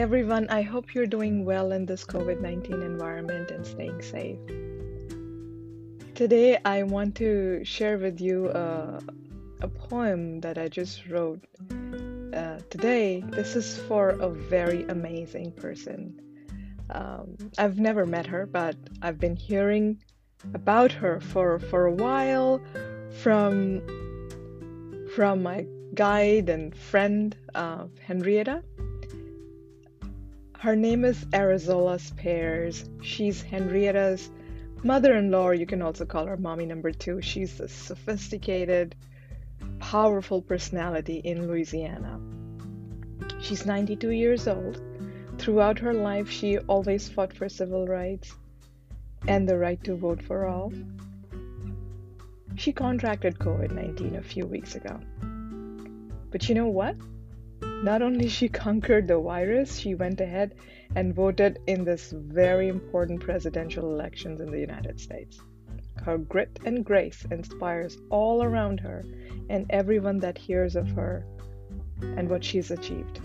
everyone. I hope you're doing well in this COVID 19 environment and staying safe. Today, I want to share with you a, a poem that I just wrote. Uh, today, this is for a very amazing person. Um, I've never met her, but I've been hearing about her for, for a while from, from my guide and friend, uh, Henrietta. Her name is Arizola Spears. She's Henrietta's mother in law. You can also call her mommy number two. She's a sophisticated, powerful personality in Louisiana. She's 92 years old. Throughout her life, she always fought for civil rights and the right to vote for all. She contracted COVID 19 a few weeks ago. But you know what? Not only she conquered the virus, she went ahead and voted in this very important presidential elections in the United States. Her grit and grace inspires all around her and everyone that hears of her and what she's achieved.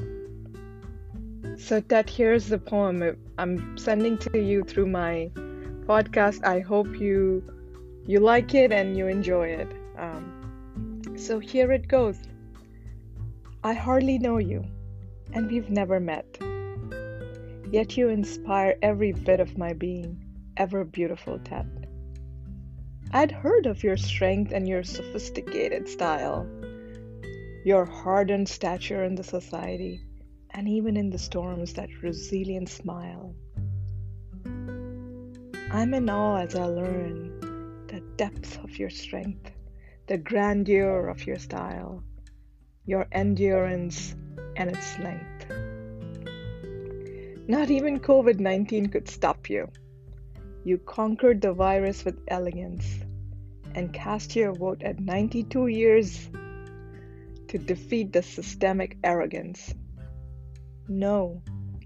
So that here's the poem I'm sending to you through my podcast. I hope you you like it and you enjoy it. Um, so here it goes. I hardly know you, and we've never met. Yet you inspire every bit of my being, ever beautiful Ted. I'd heard of your strength and your sophisticated style, your hardened stature in the society, and even in the storms, that resilient smile. I'm in awe as I learn the depth of your strength, the grandeur of your style your endurance, and its length. Not even COVID 19 could stop you. You conquered the virus with elegance and cast your vote at 92 years to defeat the systemic arrogance. No,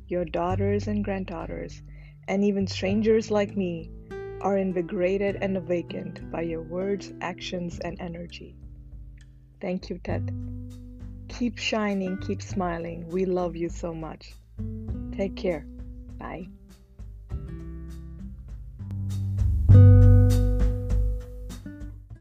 your daughters and granddaughters, and even strangers like me, are invigorated and awakened by your words, actions, and energy. Thank you, Ted. Keep shining, keep smiling. We love you so much. Take care. Bye.